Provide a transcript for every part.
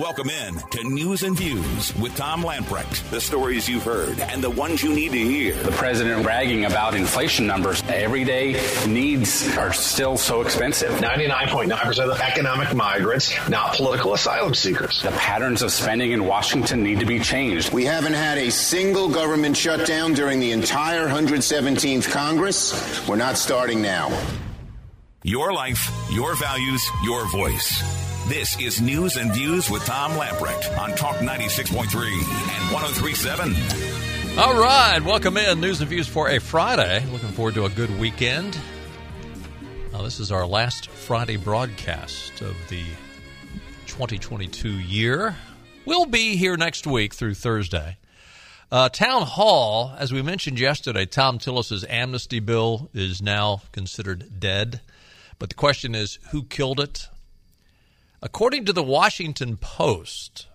Welcome in to News and Views with Tom Lamprecht. The stories you've heard and the ones you need to hear. The president bragging about inflation numbers. Everyday needs are still so expensive. 99.9% of economic migrants, not political asylum seekers. The patterns of spending in Washington need to be changed. We haven't had a single government shutdown during the entire 117th Congress. We're not starting now. Your life, your values, your voice. This is News and Views with Tom Lamprecht on Talk 96.3 and 1037. All right, welcome in. News and Views for a Friday. Looking forward to a good weekend. Now, this is our last Friday broadcast of the 2022 year. We'll be here next week through Thursday. Uh, Town Hall, as we mentioned yesterday, Thom Tillis's amnesty bill is now considered dead. But the question is who killed it? According to the Washington Post,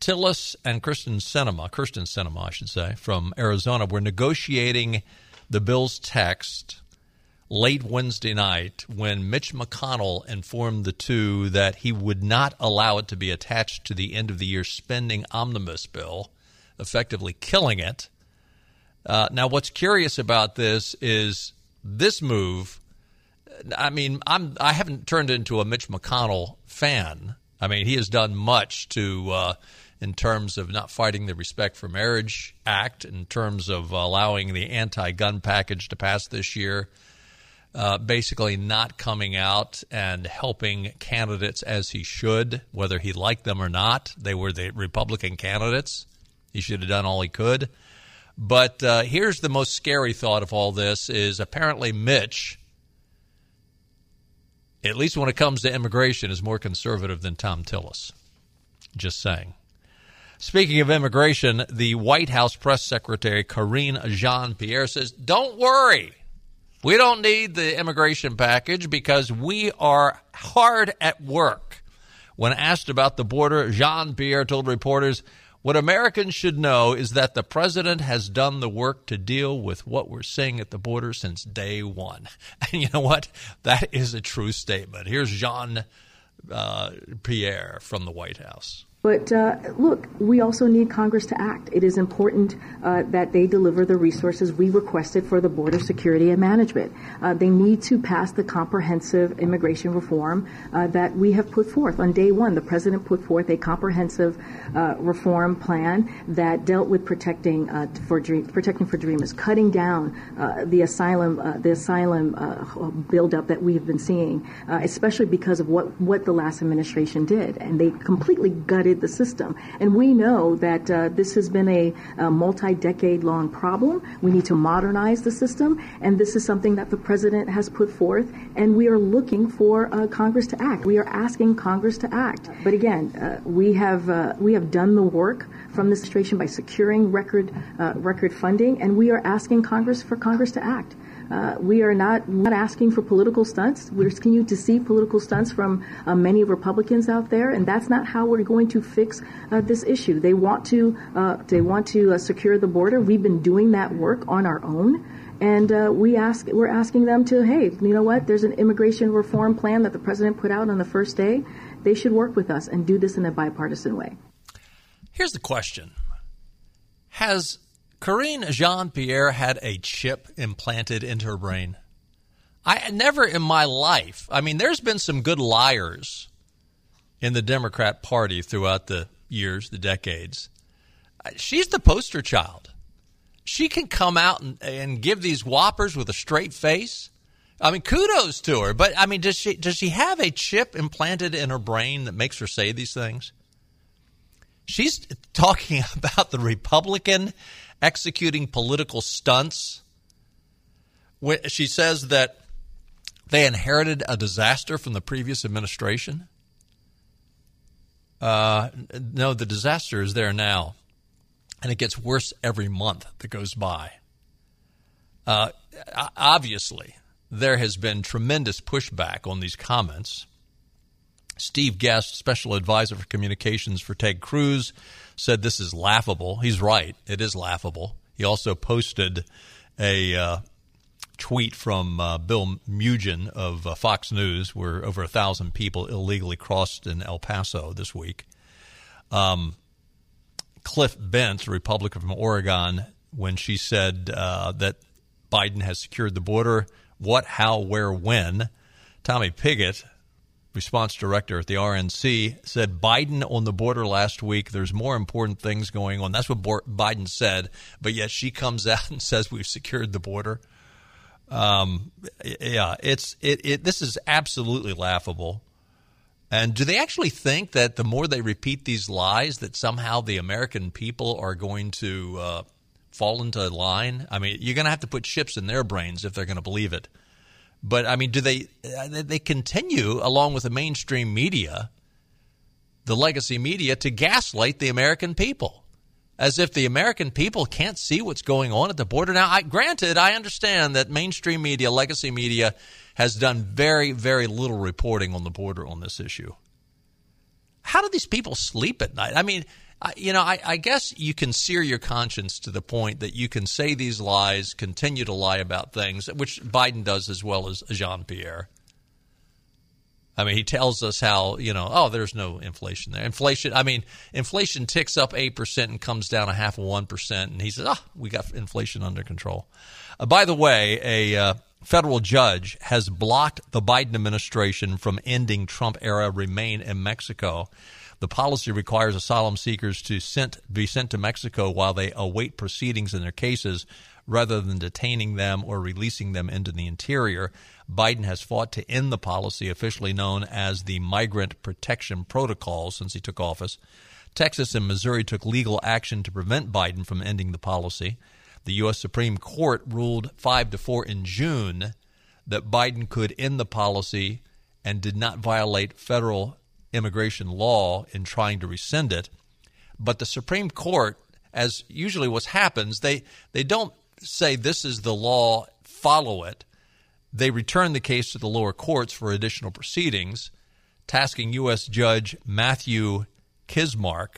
Tillis and Kyrsten Sinema, Kyrsten Sinema, I should say, from Arizona, were negotiating the bill's text late Wednesday night when Mitch McConnell informed the two that he would not allow it to be attached to the end of the year spending omnibus bill, effectively killing it. Uh, now, what's curious about this is this move I mean, I'm I haven't turned into a Mitch McConnell fan. I mean, he has done much to uh, in terms of not fighting the Respect for Marriage Act, in terms of allowing the anti-gun package to pass this year. Uh, basically, not coming out and helping candidates as he should, whether he liked them or not. They were the Republican candidates. He should have done all he could. But uh, here's the most scary thought of all this: is apparently Mitch at least when it comes to immigration, is more conservative than Thom Tillis. Just saying. Speaking of immigration, the White House press secretary Karine Jean Pierre says, Don't worry. We don't need the immigration package because we are hard at work. When asked about the border, Jean Pierre told reporters, what Americans should know is that the president has done the work to deal with what we're seeing at the border since day one. And you know what? That is a true statement. Here's Jean uh, Pierre from the White House. But uh, look, we also need Congress to act. It is important uh, that they deliver the resources we requested for the border security and management. Uh, they need to pass the comprehensive immigration reform uh, that we have put forth. On day one, the president put forth a comprehensive uh, reform plan that dealt with protecting uh, for dream, protecting for dreamers, cutting down the asylum the asylum buildup that we have been seeing, especially because of what what the last administration did, and they completely gutted the system. And we know that uh, this has been a, a multi decade long problem. We need to modernize the system, and this is something that the president has put forth, and we are looking for uh, Congress to act. We are asking Congress to act. But again, uh, we have uh, we have done the work from this administration by securing record uh, record funding, and we are asking Congress for Congress to act. Uh, we are not not asking for political stunts. We're asking you to see political stunts from uh, many Republicans out there, and that's not how we're going to fix uh, this issue. They want to uh, they want to uh, secure the border. We've been doing that work on our own. And uh, we ask, we're asking them to, hey, you know what? There's an immigration reform plan that the president put out on the first day. They should work with us and do this in a bipartisan way. Here's the question: Has Karine Jean Pierre had a chip implanted into her brain. I never in my life, I mean, there's been some good liars in the Democrat Party throughout the years, the decades. Uh, she's the poster child. She can come out and, and give these whoppers with a straight face. I mean, kudos to her. But I mean, does she does she have a chip implanted in her brain that makes her say these things? She's talking about the Republican executing political stunts. She says that they inherited a disaster from the previous administration. Uh, no, the disaster is there now, and it gets worse every month that goes by. Uh, obviously, there has been tremendous pushback on these comments. Steve Guest, special advisor for communications for Ted Cruz, said this is laughable. He's right. It is laughable. He also posted a uh, tweet from uh, Bill Melugin of uh, Fox News, where over a thousand people illegally crossed in El Paso this week. um, Cliff Bentz, a Republican from Oregon, when she said uh, that Biden has secured the border. What, how, where, when? Tommy Pigott, response director at the RNC, said Biden on the border last week. There's more important things going on. That's what Biden said, but yet she comes out and says we've secured the border. Um, yeah, it's it, it. This is absolutely laughable. And do they actually think that the more they repeat these lies, that somehow the American people are going to uh, fall into line? I mean, you're going to have to put chips in their brains if they're going to believe it. But I mean, do uh, they they continue along with the mainstream media, the legacy media, to gaslight the American people, as if the American people can't see what's going on at the border? Now, I, granted, I understand that mainstream media, legacy media, has done very very little reporting on the border on this issue. How do these people sleep at night? I mean, you know, I, I, guess you can sear your conscience to the point that you can say these lies, continue to lie about things, which Biden does as well as Jean Pierre. I mean, he tells us how, you know, oh, there's no inflation there. Inflation, I mean, inflation ticks up 8% and comes down a half of 1%. And he says, ah, oh, we got inflation under control. Uh, by the way, a uh, federal judge has blocked the Biden administration from ending Trump era remain in Mexico. The policy requires asylum seekers to sent, be sent to Mexico while they await proceedings in their cases rather than detaining them or releasing them into the interior. Biden has fought to end the policy officially known as the Migrant Protection Protocol since he took office. Texas and Missouri took legal action to prevent Biden from ending the policy. The U.S. Supreme Court ruled 5 to 4 in June that Biden could end the policy and did not violate federal immigration law in trying to rescind it. But the Supreme Court, as usually what happens, they, they don't say this is the law, follow it. They return the case to the lower courts for additional proceedings, tasking U.S. Judge Matthew Kacsmaryk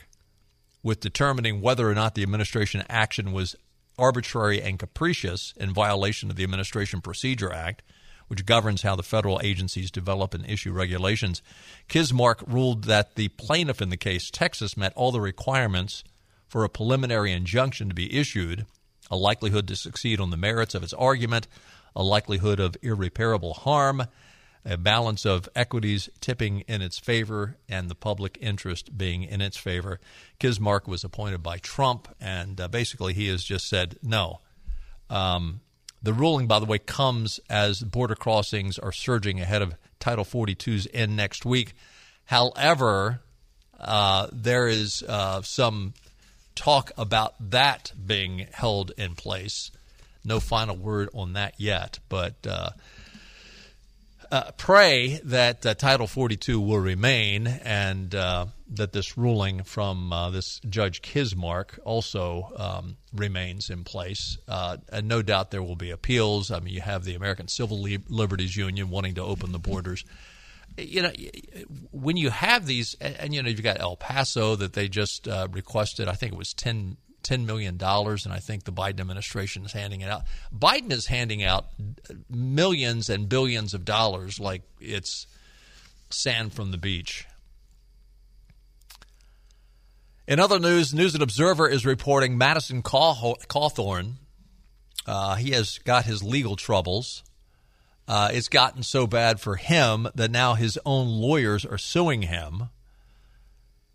with determining whether or not the administration action was arbitrary and capricious in violation of the Administration Procedure Act which governs how the federal agencies develop and issue regulations. Kacsmaryk ruled that the plaintiff in the case, Texas, met all the requirements for a preliminary injunction to be issued, a likelihood to succeed on the merits of its argument, a likelihood of irreparable harm, a balance of equities tipping in its favor and the public interest being in its favor. Kacsmaryk was appointed by Trump, and uh, basically he has just said no. Um, the ruling, by the way, comes as border crossings are surging ahead of Title 42's end next week. However, uh, there is uh, some talk about that being held in place. No final word on that yet, but uh, pray that uh, Title 42 will remain and uh, that this ruling from uh, this Judge Kacsmaryk also um, remains in place. Uh, and no doubt there will be appeals. I mean, you have the American Civil Liberties Union wanting to open the borders. You know, when you have these, and, and you know, you've got El Paso that they just uh, requested, I think it was 10 $10 million, and I think the Biden administration is handing it out. Biden is handing out millions and billions of dollars like it's sand from the beach. In other news, News and Observer is reporting Madison Cawthorn. Uh, he has got his legal troubles. Uh, it's gotten so bad for him that now his own lawyers are suing him.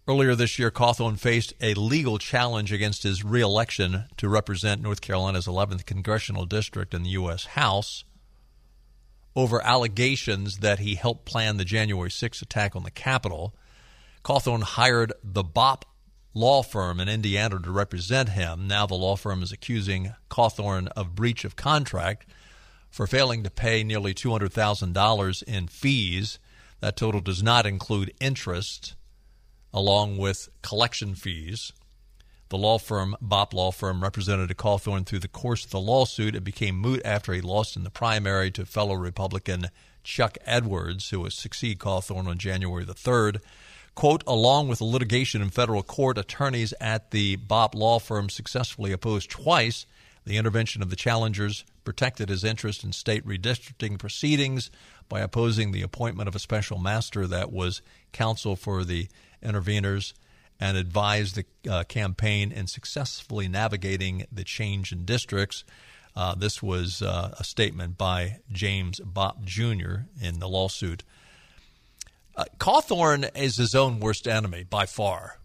Earlier this year, Cawthorn faced a legal challenge against his reelection to represent North Carolina's 11th congressional district in the U.S. House over allegations that he helped plan the January 6th attack on the Capitol. Cawthorn hired the Bopp law firm in Indiana to represent him. Now the law firm is accusing Cawthorn of breach of contract for failing to pay nearly $200,000 in fees. That total does not include interest along with collection fees. The law firm, Bopp Law Firm, represented Cawthorn through the course of the lawsuit. It became moot after he lost in the primary to fellow Republican Chuck Edwards, who would succeed Cawthorn on January the 3rd. Quote, along with the litigation in federal court, attorneys at the Bopp Law Firm successfully opposed twice the intervention of the challengers, protected his interest in state redistricting proceedings by opposing the appointment of a special master that was counsel for the interveners and advised the uh, campaign in successfully navigating the change in districts. Uh, this was uh, a statement by James Bopp Jr. in the lawsuit. Uh, Cawthorn is his own worst enemy by far.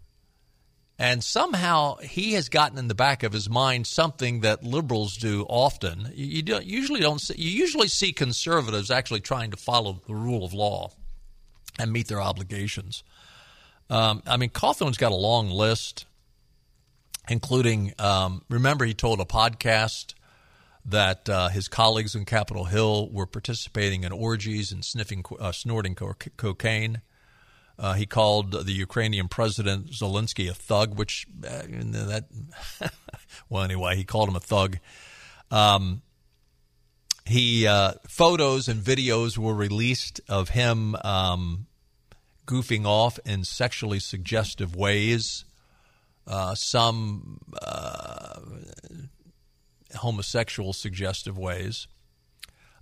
And somehow he has gotten in the back of his mind something that liberals do often. You, don't, usually don't see, you usually see conservatives actually trying to follow the rule of law and meet their obligations. Um, I mean, Cawthorn's got a long list, including. Um, remember, he told a podcast that uh, his colleagues in Capitol Hill were participating in orgies and sniffing, uh, snorting co- cocaine. Uh, he called the Ukrainian president Zelensky a thug, which uh, that well anyway he called him a thug. Um, he uh, photos and videos were released of him um, goofing off in sexually suggestive ways. Uh, some uh, homosexual suggestive ways.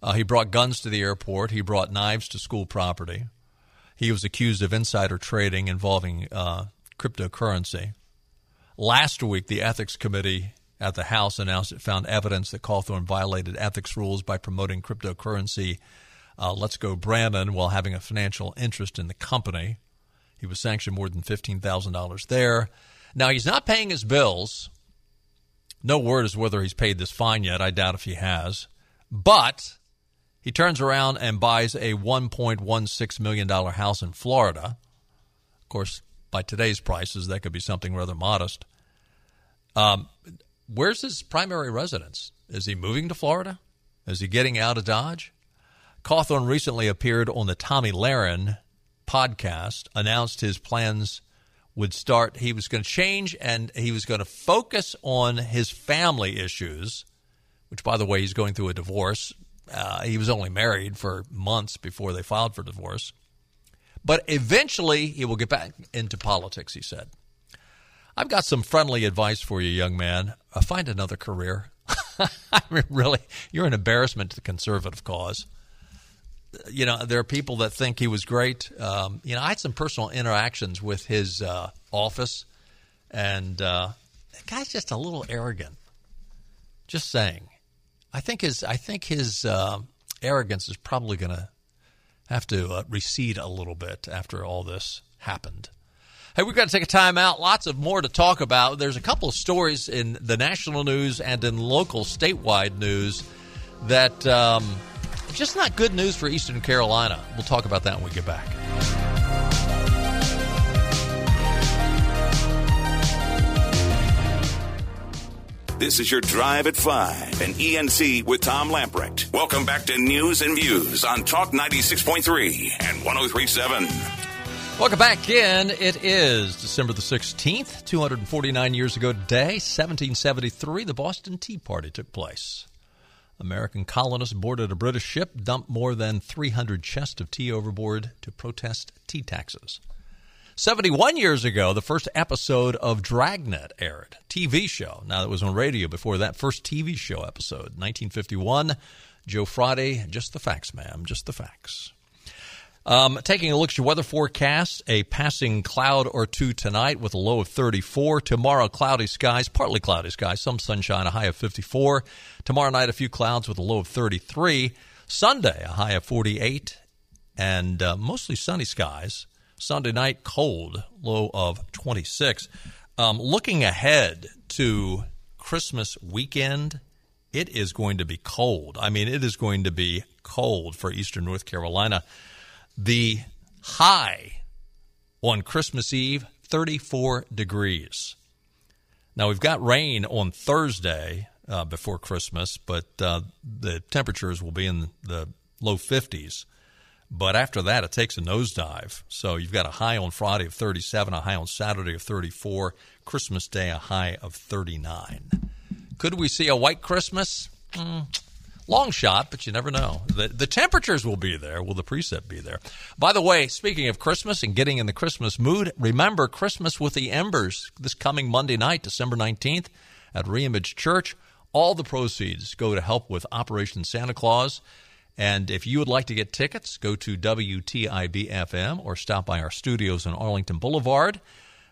Uh, he brought guns to the airport. He brought knives to school property. He was accused of insider trading involving uh, cryptocurrency. Last week, the ethics committee at the House announced it found evidence that Cawthorn violated ethics rules by promoting cryptocurrency. Uh, Let's Go Brandon while having a financial interest in the company. He was sanctioned more than $15,000 there. Now, he's not paying his bills. No word as whether he's paid this fine yet. I doubt if he has. But he turns around and buys a $1.16 million house in Florida. Of course, by today's prices, that could be something rather modest. Um, where's his primary residence? Is he moving to Florida? Is he getting out of Dodge? Cawthorn recently appeared on the Tomi Lahren podcast, announced his plans would start. He was going to change and he was going to focus on his family issues, which, by the way, he's going through a divorce. Uh, he was only married for months before they filed for divorce. But eventually, he will get back into politics, he said. I've got some friendly advice for you, young man. Uh, find another career. I mean, really, you're an embarrassment to the conservative cause. You know, there are people that think he was great. Um, you know, I had some personal interactions with his uh, office, and uh, the guy's just a little arrogant. Just saying. I think his I think his uh, arrogance is probably going to have to uh, recede a little bit after all this happened. Hey, we've got to take a time out. Lots of more to talk about. There's a couple of stories in the national news and in local statewide news that um, just not good news for Eastern Carolina. We'll talk about that when we get back. This is your Drive at 5 and ENC with Tom Lamprecht. Welcome back to News and Views on Talk 96.3 and 1037. Welcome back in. It is December the 16th, 249 years ago today, 1773, the Boston Tea Party took place. American colonists boarded a British ship, dumped more than 300 chests of tea overboard to protest tea taxes. 71 years ago, the first episode of Dragnet aired, TV show. Now, it was on radio before that first TV show episode, 1951. Joe Friday, just the facts, ma'am, just the facts. Um, taking a look at your weather forecast, a passing cloud or two tonight with a low of 34. Tomorrow, cloudy skies, partly cloudy skies, some sunshine, a high of 54. Tomorrow night, a few clouds with a low of 33. Sunday, a high of 48, and uh, mostly sunny skies. Sunday night, cold, low of 26. Um, looking ahead to Christmas weekend, it is going to be cold. I mean, it is going to be cold for eastern North Carolina. The high on Christmas Eve, 34 degrees. Now, we've got rain on Thursday uh, before Christmas, but uh, the temperatures will be in the low 50s. But after that, it takes a nosedive. So you've got a high on Friday of 37, a high on Saturday of 34, Christmas Day, a high of 39. Could we see a white Christmas? Mm, long shot, but you never know. The, the temperatures will be there. Will the precip be there? By the way, speaking of Christmas and getting in the Christmas mood, remember Christmas with the Embers this coming Monday night, December 19th at Reimage Church. All the proceeds go to help with Operation Santa Claus. And if you would like to get tickets, go to WTIBFM or stop by our studios on Arlington Boulevard.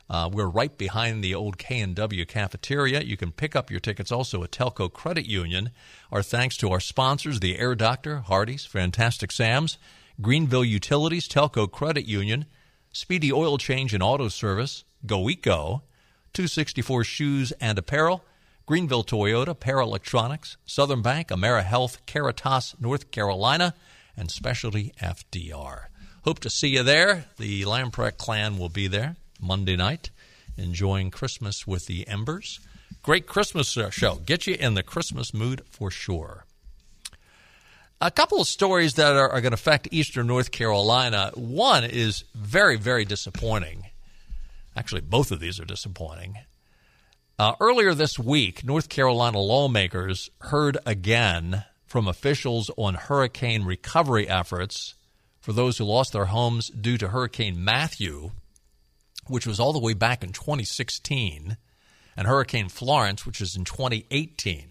Uh, we're right behind the old K&W cafeteria. You can pick up your tickets also at Telco Credit Union. Our thanks to our sponsors, the Air Doctor, Hardee's, Fantastic Sam's, Greenville Utilities, Telco Credit Union, Speedy Oil Change and Auto Service, GoEco, 264 Shoes and Apparel, Greenville Toyota, Para Electronics, Southern Bank, AmeriHealth, Caritas, North Carolina, and Specialty FDR. Hope to see you there. The Lamprecht clan will be there Monday night, enjoying Christmas with the Embers. Great Christmas uh, show. Get you in the Christmas mood for sure. A couple of stories that are, are going to affect eastern North Carolina. One is very, very disappointing. Actually, both of these are disappointing. Uh, earlier this week, North Carolina lawmakers heard again from officials on hurricane recovery efforts for those who lost their homes due to Hurricane Matthew, which was all the way back in 2016, and Hurricane Florence, which is in 2018.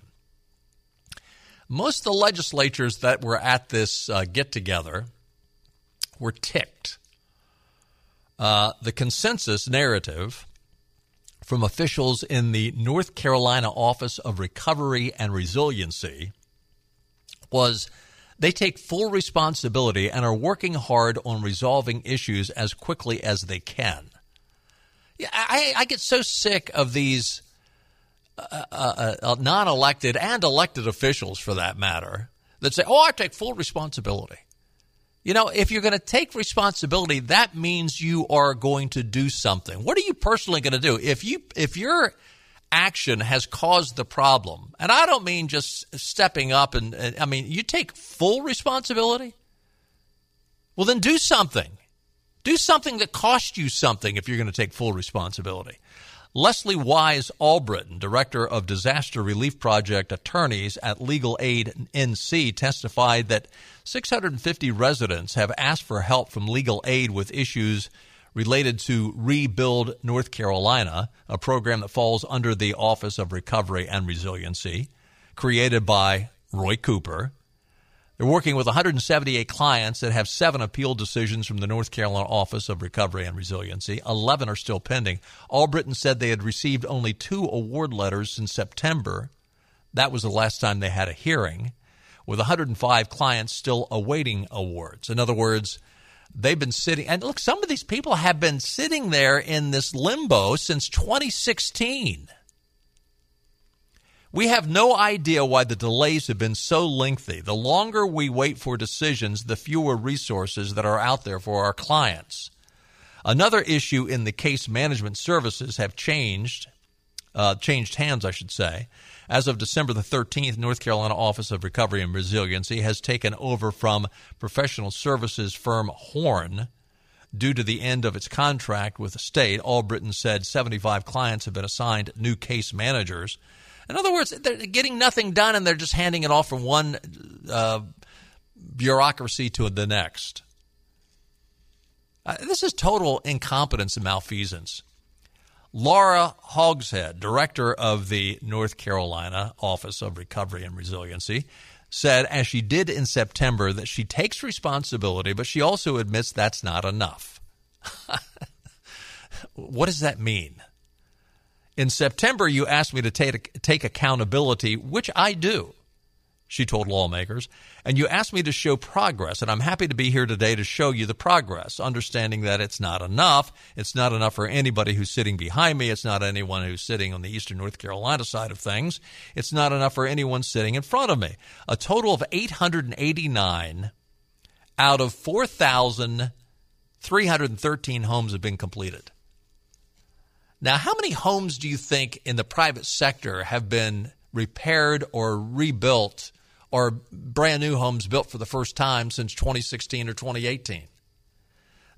Most of the legislatures that were at this uh, get together were ticked. Uh, the consensus narrative from officials in the North Carolina Office of Recovery and Resiliency was they take full responsibility and are working hard on resolving issues as quickly as they can. Yeah, I, I get so sick of these uh, uh, uh, non elected and elected officials, for that matter, that say, oh, I take full responsibility. You know, if you're going to take responsibility, that means you are going to do something. What are you personally going to do? If you if your action has caused the problem, and I don't mean just stepping up and, and I mean you take full responsibility. Well, then do something. Do something that costs you something if you're going to take full responsibility. Leslie Wise Albritton, Director of Disaster Relief Project Attorneys at Legal Aid NC, testified that 650 residents have asked for help from legal aid with issues related to Rebuild North Carolina, a program that falls under the Office of Recovery and Resiliency, created by Roy Cooper, they're working with 178 clients that have seven appeal decisions from the North Carolina Office of Recovery and Resiliency. 11 are still pending. Albritton said they had received only two award letters since September. That was the last time they had a hearing, with 105 clients still awaiting awards. In other words, they've been sitting, and look, some of these people have been sitting there in this limbo since 2016. We have no idea why the delays have been so lengthy. The longer we wait for decisions, the fewer resources that are out there for our clients. Another issue in the case management services have changed, uh, changed hands, I should say. As of December the 13th, North Carolina Office of Recovery and Resiliency has taken over from professional services firm Horne. Due to the end of its contract with the state, Albritton said 75 clients have been assigned new case managers. In other words, they're getting nothing done and they're just handing it off from one uh, bureaucracy to the next. Uh, this is total incompetence and malfeasance. Laura Hogshead, director of the North Carolina Office of Recovery and Resiliency, said, as she did in September, that she takes responsibility, but she also admits that's not enough. what does that mean? In September, you asked me to take, take accountability, which I do, she told lawmakers, and you asked me to show progress, and I'm happy to be here today to show you the progress, understanding that it's not enough. It's not enough for anybody who's sitting behind me. It's not anyone who's sitting on the eastern North Carolina side of things. It's not enough for anyone sitting in front of me. A total of 889 out of 4,313 homes have been completed. Now, how many homes do you think in the private sector have been repaired or rebuilt or brand new homes built for the first time since 2016 or 2018?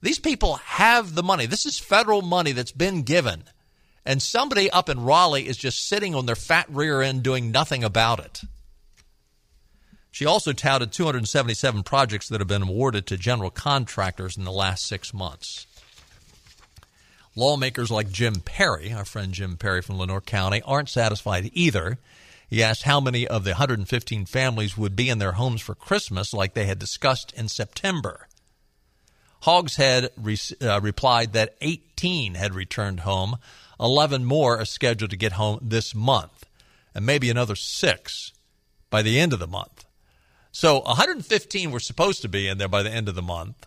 These people have the money. This is federal money that's been given. And somebody up in Raleigh is just sitting on their fat rear end doing nothing about it. She also touted 277 projects that have been awarded to general contractors in the last six months. Lawmakers like Jim Perry, our friend Jim Perry from Lenoir County, aren't satisfied either. He asked how many of the 115 families would be in their homes for Christmas like they had discussed in September. Hogshead re- uh, replied that 18 had returned home. 11 more are scheduled to get home this month, and maybe another six by the end of the month. So 115 were supposed to be in there by the end of the month.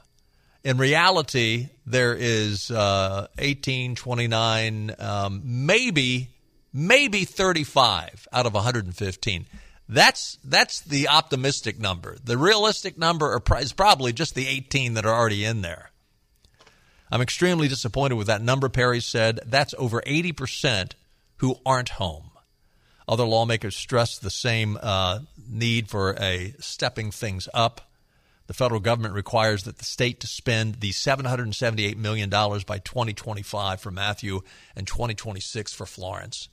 In reality, there is uh, 18, 29, um, maybe maybe 35 out of 115. That's that's the optimistic number. The realistic number is probably just the 18 that are already in there. I'm extremely disappointed with that number. Perry said that's over 80 percent who aren't home. Other lawmakers stressed the same uh, need for a stepping things up. The federal government requires that the state to spend the $778 million by 2025 for Matthew and 2026 for Florence.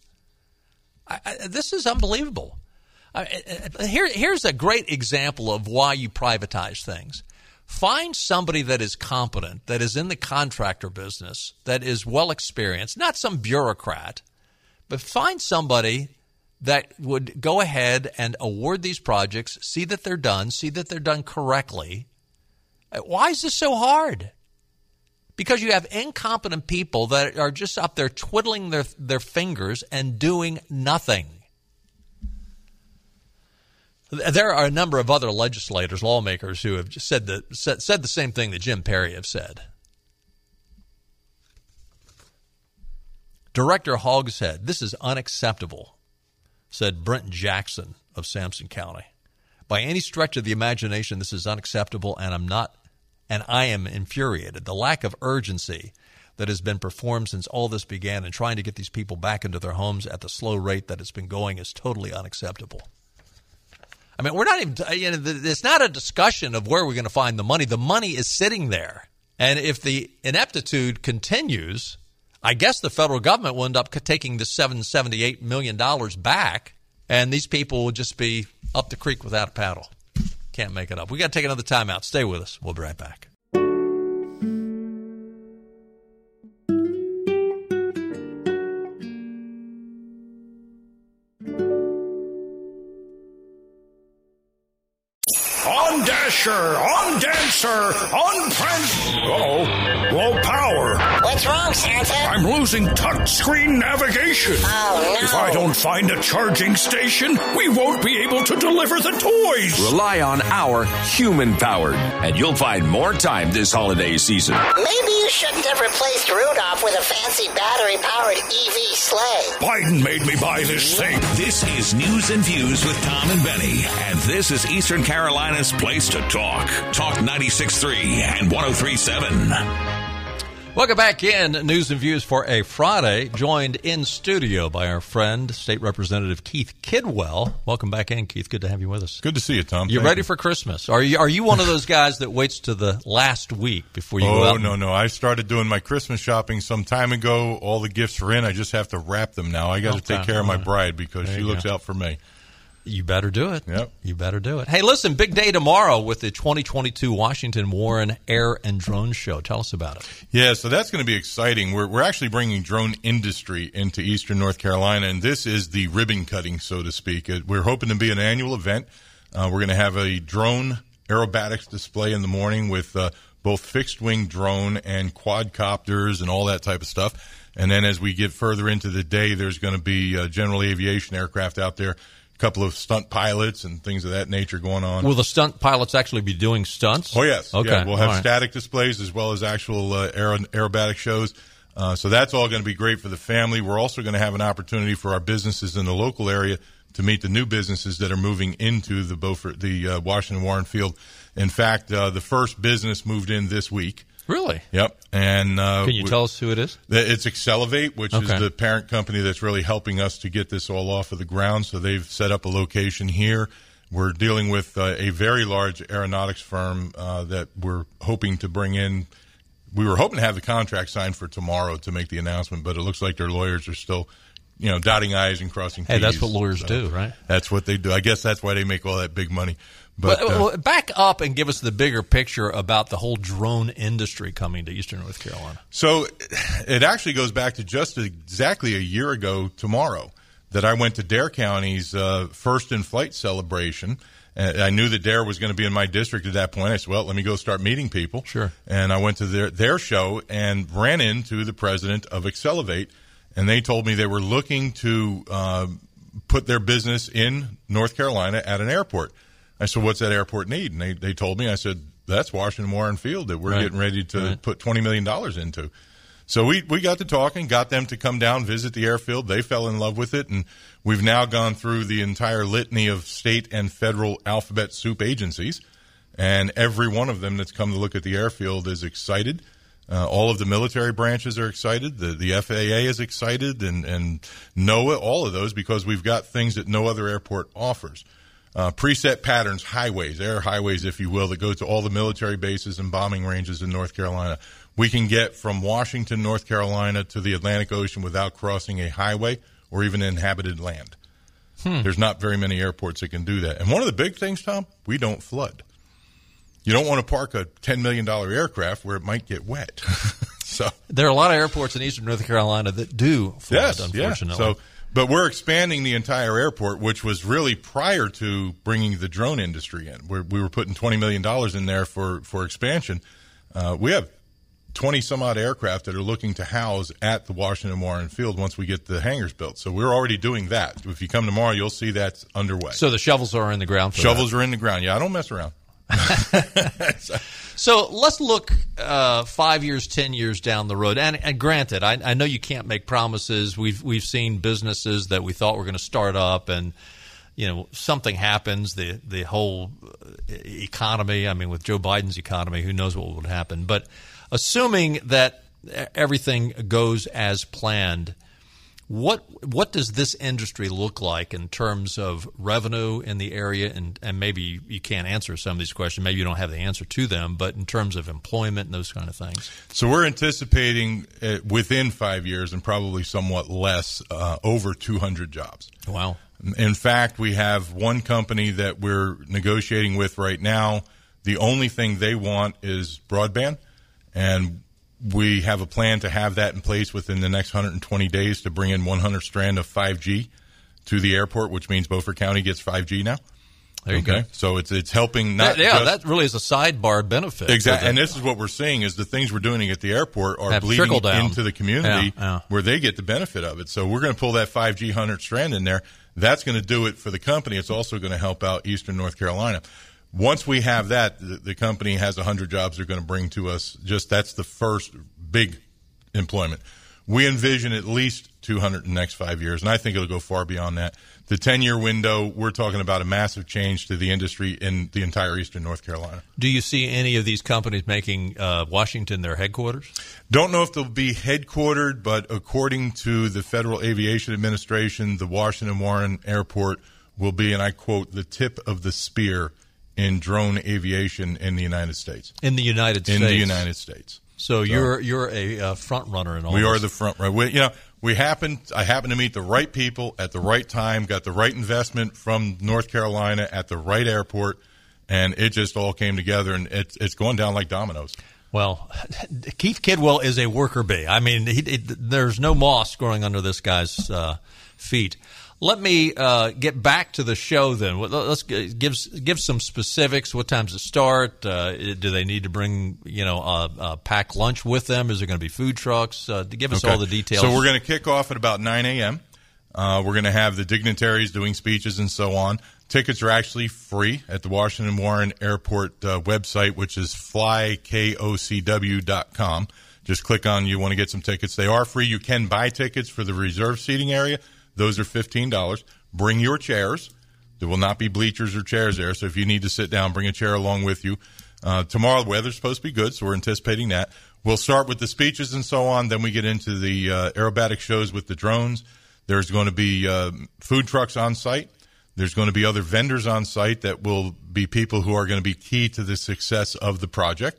I, I, this is unbelievable. I, here, here's a great example of why you privatize things. Find somebody that is competent, that is in the contractor business, that is well experienced, not some bureaucrat, but find somebody that would go ahead and award these projects, see that they're done, see that they're done correctly. Uh, why is this so hard? because you have incompetent people that are just up there twiddling their, their fingers and doing nothing. There are a number of other legislators, lawmakers, who have said the, said, said the same thing that Jim Perry have said. Director Hogshead, this is unacceptable, said Brent Jackson of Sampson County. By any stretch of the imagination, this is unacceptable, and I'm not and I am infuriated. The lack of urgency that has been performed since all this began and trying to get these people back into their homes at the slow rate that it's been going is totally unacceptable. I mean, we're not even, you know, it's not a discussion of where we're going to find the money. The money is sitting there. And if the ineptitude continues, I guess the federal government will end up taking the $778 million back, and these people will just be up the creek without a paddle. Can't make it up. We got to take another timeout. Stay with us. We'll be right back. On Dasher, on Dancer, on Prancer. Low power. What's wrong, Santa? I'm losing touchscreen navigation. Oh, no. If I don't find a charging station, we won't be able to deliver the toys. Rely on our human powered, and you'll find more time this holiday season. Maybe you shouldn't have replaced Rudolph with a fancy battery powered EV sleigh. Biden made me buy this thing. This is News and Views with Tom and Benny, and this is Eastern Carolina's place to talk. Talk 96.3 and 103.7. Welcome back in News and Views for a Friday, joined in studio by our friend, State Representative Keith Kidwell. Welcome back in, Keith. Good to have you with us. Good to see you, Tom. You Thank ready you. for Christmas? Are you are you one of those guys that waits to the last week before you go Oh out? no, no! I started doing my Christmas shopping some time ago. All the gifts are in. I just have to wrap them now. I got to Okay. take care of my bride because There she looks go. out for me. You better do it. Yep. You better do it. Hey, listen, big day tomorrow with the 2022 Washington Warren Air and Drone Show. Tell us about it. Yeah, so that's going to be exciting. We're we're actually bringing drone industry into Eastern North Carolina, and this is the ribbon cutting, so to speak. We're hoping to be an annual event. Uh, we're going to have a drone aerobatics display in the morning with uh, both fixed wing drone and quadcopters and all that type of stuff. And then as we get further into the day, there's going to be uh, general aviation aircraft out there, couple of stunt pilots and things of that nature going on. Will the stunt pilots actually be doing stunts? Oh yes, Okay. Yeah, we'll have All right. static displays as well as actual uh, aer- aerobatic shows. Uh, so that's all going to be great for the family. We're also going to have an opportunity for our businesses in the local area to meet the new businesses that are moving into the Beaufort, the uh, Washington Warren Field. In fact, uh, the first business moved in this week. Really? Yep. And uh, Can you we- tell us who it is? It's Accelerate, which Okay. is the parent company that's really helping us to get this all off of the ground. So they've set up a location here. We're dealing with uh, a very large aeronautics firm uh, that we're hoping to bring in. We were hoping to have the contract signed for tomorrow to make the announcement, but it looks like their lawyers are still, you know, dotting I's and crossing T's. Hey, that's what lawyers So do, right? That's what they do. I guess that's why they make all that big money. But, But, uh, back up and give us the bigger picture about the whole drone industry coming to Eastern North Carolina. So it actually goes back to just exactly a year ago tomorrow that I went to Dare County's uh, first in flight celebration. And I knew that Dare was going to be in my district at that point. I said, well, let me go start meeting people. Sure. And I went to their, their show and ran into the president of Accelerate, and they told me they were looking to uh, put their business in North Carolina at an airport. I said, what's that airport need? And they, they told me, I said, that's Washington Warren Field that we're Right. getting ready to Right. put $20 million into. So we, we got to talking, got them to come down, visit the airfield. They fell in love with it. And we've now gone through the entire litany of state and federal alphabet soup agencies. And every one of them that's come to look at the airfield is excited. Uh, all of the military branches are excited. The, the FAA is excited and, and NOAA, all of those, because we've got things that no other airport offers. Uh, preset patterns, highways, air highways, if you will, that go to all the military bases and bombing ranges in North Carolina. We can get from Washington, North Carolina to the Atlantic Ocean without crossing a highway or even inhabited land. There's not very many airports that can do that. And one of the big things, Tom, we don't flood. You don't want to park a $10 million aircraft where it might get wet. so, There are a lot of airports in eastern North Carolina that do flood, yes, yeah. unfortunately. So, but we're expanding the entire airport, which was really prior to bringing the drone industry in. We're, we were putting $20 million in there for, for expansion. Uh, we have 20 some odd aircraft that are looking to house at the Washington Warren Field once we get the hangars built. So we're already doing that. If you come tomorrow, you'll see that's underway. So the shovels are in the ground for that. Shovels are in the ground. Yeah, I don't mess around. So let's look uh, five years, ten years down the road. And, and granted, I, I know you can't make promises. We've we've seen businesses that we thought were going to start up, and you know something happens. The the whole uh, economy. I mean, with Joe Biden's economy, who knows what would happen? But assuming that everything goes as planned. What what does this industry look like in terms of revenue in the area? And, and maybe you can't answer some of these questions. Maybe you don't have the answer to them. But in terms of employment and those kind of things, So we're anticipating uh, within five years and probably somewhat less, uh, over 200 jobs. wow. In fact, we have one company that we're negotiating with right now. The only thing they want is broadband, and we have a plan to have that in place within the next 120 days to bring in 100 strand of 5G to the airport, which means Beaufort County gets 5G now. There you go. So it's it's helping not That- yeah, just- that really is a sidebar benefit. Exactly, and this is what we're seeing is the things we're doing at the airport are bleeding into the community Yeah, yeah. where they get the benefit of it. So we're going to pull that 5G hundred strand in there. That's going to do it for the company. It's also going to help out Eastern North Carolina. Once we have that, the, the company has 100 jobs they're going to bring to us. Just that's the first big employment. We envision at least 200 in the next five years, and I think it'll go far beyond that. The 10 year window, we're talking about a massive change to the industry in the entire Eastern North Carolina. Do you see any of these companies making uh, Washington their headquarters? Don't know if they'll be headquartered, but according to the Federal Aviation Administration, the Washington Warren Airport will be, and I quote, the tip of the spear in drone aviation in the United States. In the United States. In the United States. So, you're you're a uh, front runner in all. We this. are the front runner. We, you know, we happen. I happened to meet the right people at the right time. Got the right investment from North Carolina at the right airport, and it just all came together, and it's it's going down like dominoes. Well, Keith Kidwell is a worker bee. I mean, he, he, there's no moss growing under this guy's uh, feet. Let me uh, get back to the show then. Let's give give some specifics. What times to start? Uh, do they need to bring you know a, a packed lunch with them? Is there going to be food trucks? Uh, give us Okay. all the details. So we're going to kick off at about 9 a.m. Uh, we're going to have the dignitaries doing speeches and so on. Tickets are actually free at the Washington Warren Airport uh, website, which is flykocw.com. Just click on you want to get some tickets. They are free. You can buy tickets for the reserved seating area. Those are $15. Bring your chairs. There will not be bleachers or chairs there. So if you need to sit down, bring a chair along with you. Uh, tomorrow, the weather's supposed to be good, so we're anticipating that. We'll start with the speeches and so on. Then we get into the uh, aerobatic shows with the drones. There's going to be uh, food trucks on site. There's going to be other vendors on site that will be people who are going to be key to the success of the project.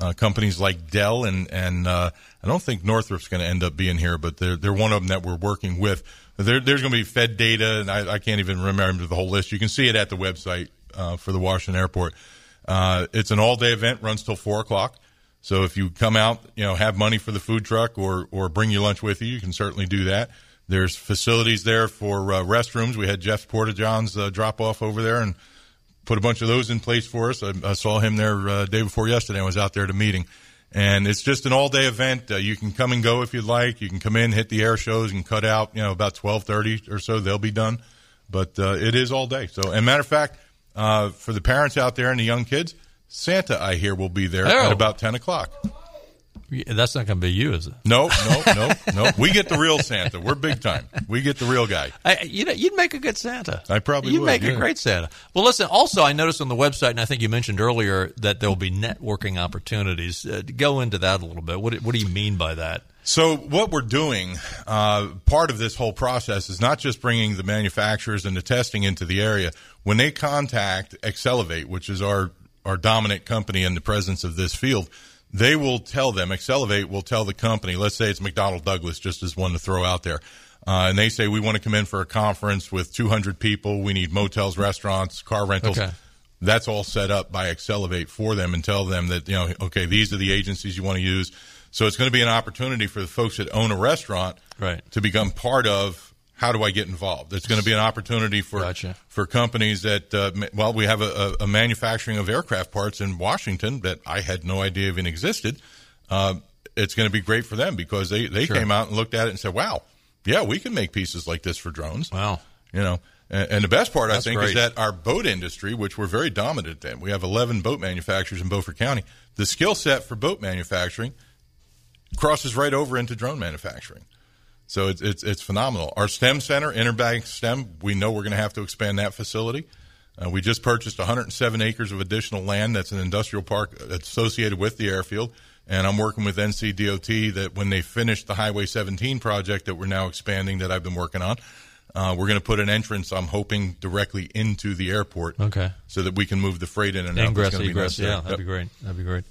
Uh, companies like Dell and and uh, I don't think Northrop's going to end up being here, but they're they're one of them that we're working with. There, there's going to be Fed data, and I, I can't even remember the whole list. You can see it at the website uh, for the Washington Airport. Uh, it's an all day event, runs till four o'clock. So if you come out, you know, have money for the food truck or or bring your lunch with you, you can certainly do that. There's facilities there for uh, restrooms. We had Jeff Portajohn's uh, drop off over there, and put a bunch of those in place for us. I, I saw him there uh, day before yesterday. I was out there at a meeting. And it's just an all day event. Uh, you can come and go if you'd like. You can come in, hit the air shows, and cut out. You know, about twelve thirty or so, they'll be done. But uh, it is all day. So, and matter of fact, uh, for the parents out there and the young kids, Santa, I hear, will be there Oh. at about ten o'clock. That's not going to be you, is it? No, no, no, no. We get the real Santa. We're big time. We get the real guy. I, you know, you'd make a good Santa. I probably you'd would, make yeah. a great Santa. Well, listen. Also, I noticed on the website, and I think you mentioned earlier that there will be networking opportunities. Uh, go into that a little bit. What do- What do you mean by that? So what we're doing, uh, part of this whole process is not just bringing the manufacturers and the testing into the area. When they contact Accelerate, which is our our dominant company in the presence of this field, they will tell them. Accelerate will tell the company. Let's say it's McDonnell Douglas, just as one to throw out there. Uh, and they say we want to come in for a conference with 200 people. We need motels, restaurants, car rentals. Okay. That's all set up by Accelerate for them and tell them that you know, okay, these are the agencies you want to use. So it's going to be an opportunity for the folks that own a restaurant Right. to become part of how do I get involved. It's going to be an opportunity for Gotcha. for companies that uh, well, we have a, a, a manufacturing of aircraft parts in Washington that I had no idea even existed. Uh, it's going to be great for them because they they Sure. came out and looked at it and said, "Wow, yeah, we can make pieces like this for drones." Wow. You know, and, and the best part, That's I think, great. is that our boat industry, which we're very dominant in, we have 11 boat manufacturers in Beaufort County. The skill set for boat manufacturing crosses right over into drone manufacturing. So it's, it's, it's phenomenal. Our STEM center, Interbank STEM, we know we're going to have to expand that facility. Uh, we just purchased 107 acres of additional land that's an industrial park associated with the airfield. And I'm working with NCDOT that when they finish the Highway 17 project that we're now expanding that I've been working on, uh, we're going to put an entrance, I'm hoping, directly into the airport. Okay. So that we can move the freight in and out. Ingress, egress. Yeah, that'd Yep. be great. That'd be great.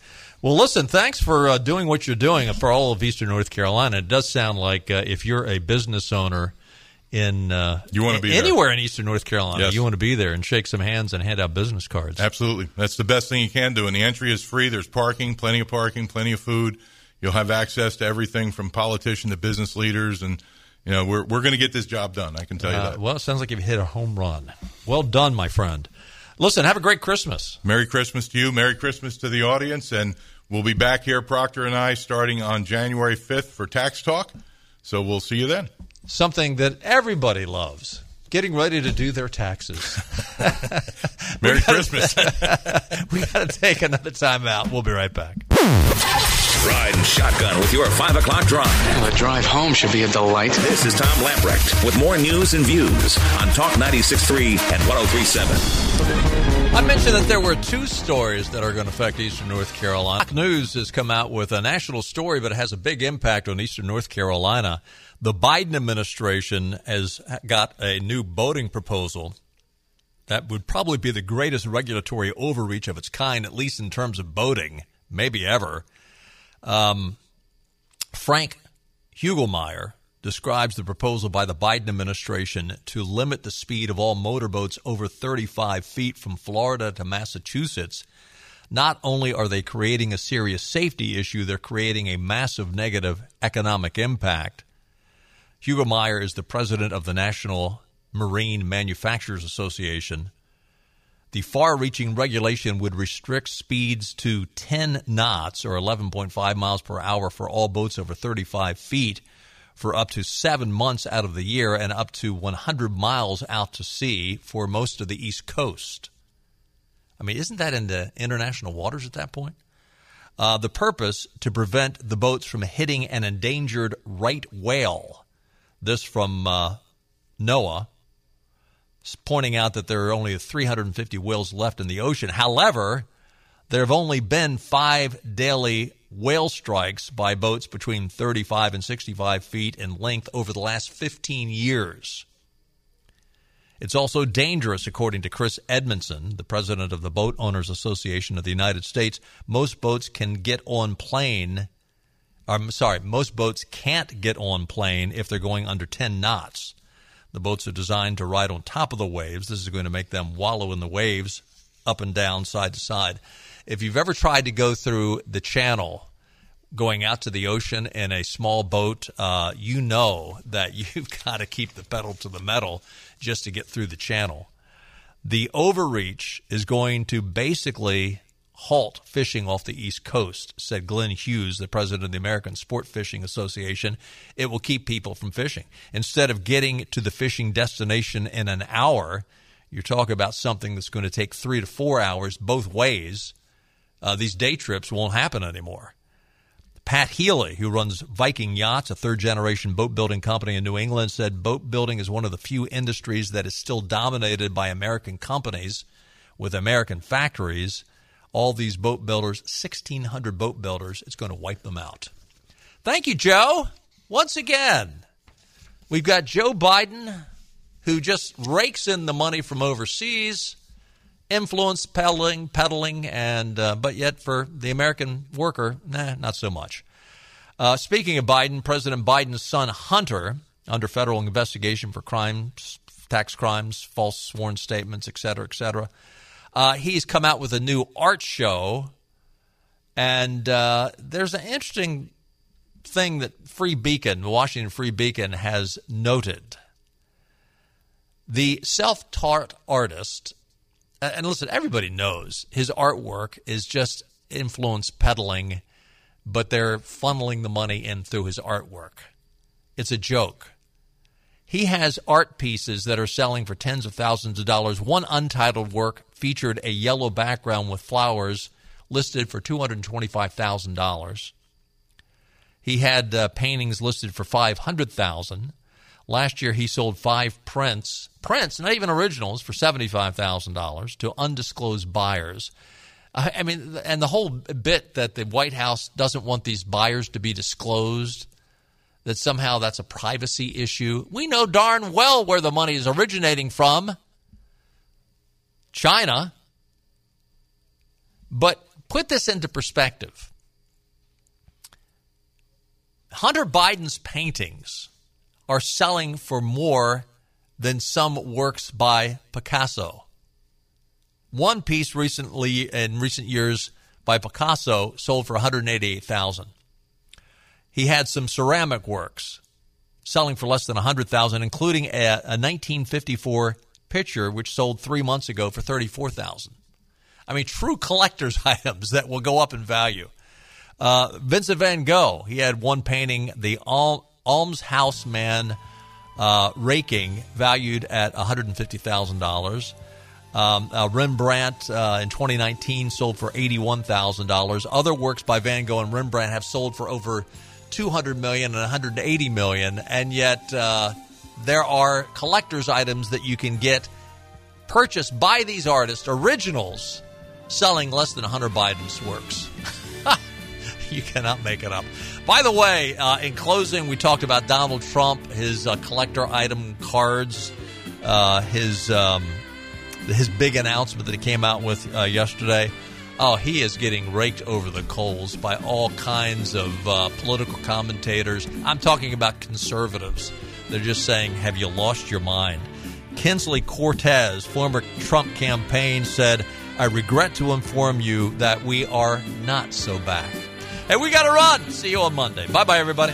Well, listen, thanks for uh, doing what you're doing for all of Eastern North Carolina. It does sound like uh, if you're a business owner in uh, You wanna be there. anywhere in Eastern North Carolina, Yes. you want to be there and shake some hands and hand out business cards. Absolutely. That's the best thing you can do. And the entry is free. There's parking, plenty of parking, plenty of food. You'll have access to everything from politician to business leaders. And, you know, we're, we're going to get this job done. I can tell you Uh, that. well, it sounds like you've hit a home run. Well done, my friend. Listen, have a great Christmas. Merry Christmas to you. Merry Christmas to the audience. And we'll be back here, Proctor and I, starting on January 5th for Tax Talk. So we'll see you then. Something that everybody loves. Getting ready to do their taxes. Merry Christmas. we got to take another time out. We'll be right back. Ride shotgun with your 5 o'clock drive. The drive home should be a delight. This is Tom Lamprecht with more news and views on Talk 96.3 and 103.7. I mentioned that there were two stories that are going to affect Eastern North Carolina. Fox News has come out with a national story, but it has a big impact on Eastern North Carolina. The Biden administration has got a new boating proposal that would probably be the greatest regulatory overreach of its kind, at least in terms of boating, maybe ever. Um, Frank Hugelmeyer describes the proposal by the Biden administration to limit the speed of all motorboats over 35 feet from Florida to Massachusetts. Not only are they creating a serious safety issue, they're creating a massive negative economic impact. Hugelmeyer is the president of the National Marine Manufacturers Association. The far reaching regulation would restrict speeds to 10 knots or 11.5 miles per hour for all boats over 35 feet for up to seven months out of the year and up to 100 miles out to sea for most of the East Coast. I mean, isn't that in the international waters at that point? Uh, the purpose to prevent the boats from hitting an endangered right whale. This from uh, NOAA pointing out that there are only 350 whales left in the ocean. However, there have only been five daily whale strikes by boats between 35 and 65 feet in length over the last 15 years. It's also dangerous, according to Chris Edmonston, the president of the Boat Owners Association of the United States. Most boats can get on plane. I'm sorry, most boats can't get on plane if they're going under 10 knots. The boats are designed to ride on top of the waves. This is going to make them wallow in the waves up and down, side to side. If you've ever tried to go through the channel going out to the ocean in a small boat, uh, you know that you've got to keep the pedal to the metal just to get through the channel. The overreach is going to basically halt fishing off the East Coast, said Glenn Hughes, the president of the American Sport Fishing Association. It will keep people from fishing. Instead of getting to the fishing destination in an hour, you're talking about something that's going to take three to four hours both ways. Uh, these day trips won't happen anymore. Pat Healey, who runs Viking Yachts, a third generation boat building company in New England, said boat building is one of the few industries that is still dominated by American companies with American factories. All these boat builders, 1,600 boat builders, it's going to wipe them out. Thank you, Joe. Once again, we've got Joe Biden, who just rakes in the money from overseas influence peddling, peddling, and uh, but yet for the American worker, nah, not so much. Uh, speaking of Biden, President Biden's son Hunter, under federal investigation for crimes, tax crimes, false sworn statements, et cetera, et cetera, uh, he's come out with a new art show, and uh, there's an interesting thing that Free Beacon, the Washington Free Beacon, has noted. The self-taught artist and listen, everybody knows his artwork is just influence peddling, but they're funneling the money in through his artwork. It's a joke. He has art pieces that are selling for tens of thousands of dollars. One untitled work featured a yellow background with flowers listed for $225,000. He had uh, paintings listed for 500,000. Last year, he sold five prints, prints, not even originals, for $75,000 to undisclosed buyers. I mean, and the whole bit that the White House doesn't want these buyers to be disclosed, that somehow that's a privacy issue. We know darn well where the money is originating from China. But put this into perspective Hunter Biden's paintings are selling for more than some works by Picasso. One piece recently in recent years by Picasso sold for 188,000. He had some ceramic works selling for less than 100,000 including a, a 1954 picture which sold 3 months ago for 34,000. I mean true collector's items that will go up in value. Uh, Vincent van Gogh, he had one painting, the All Almshouse Man uh, raking, valued at $150,000. Um, uh, Rembrandt uh, in 2019 sold for $81,000. Other works by Van Gogh and Rembrandt have sold for over 200 million and 180 million, and yet uh, there are collector's items that you can get purchased by these artists, originals, selling less than 100 Biden's works. you cannot make it up. By the way, uh, in closing, we talked about Donald Trump, his uh, collector item cards, uh, his um, his big announcement that he came out with uh, yesterday. Oh, he is getting raked over the coals by all kinds of uh, political commentators. I'm talking about conservatives. They're just saying, "Have you lost your mind?" Kinsley Cortez, former Trump campaign, said, "I regret to inform you that we are not so back." Hey, we got to run. See you on Monday. Bye bye, everybody.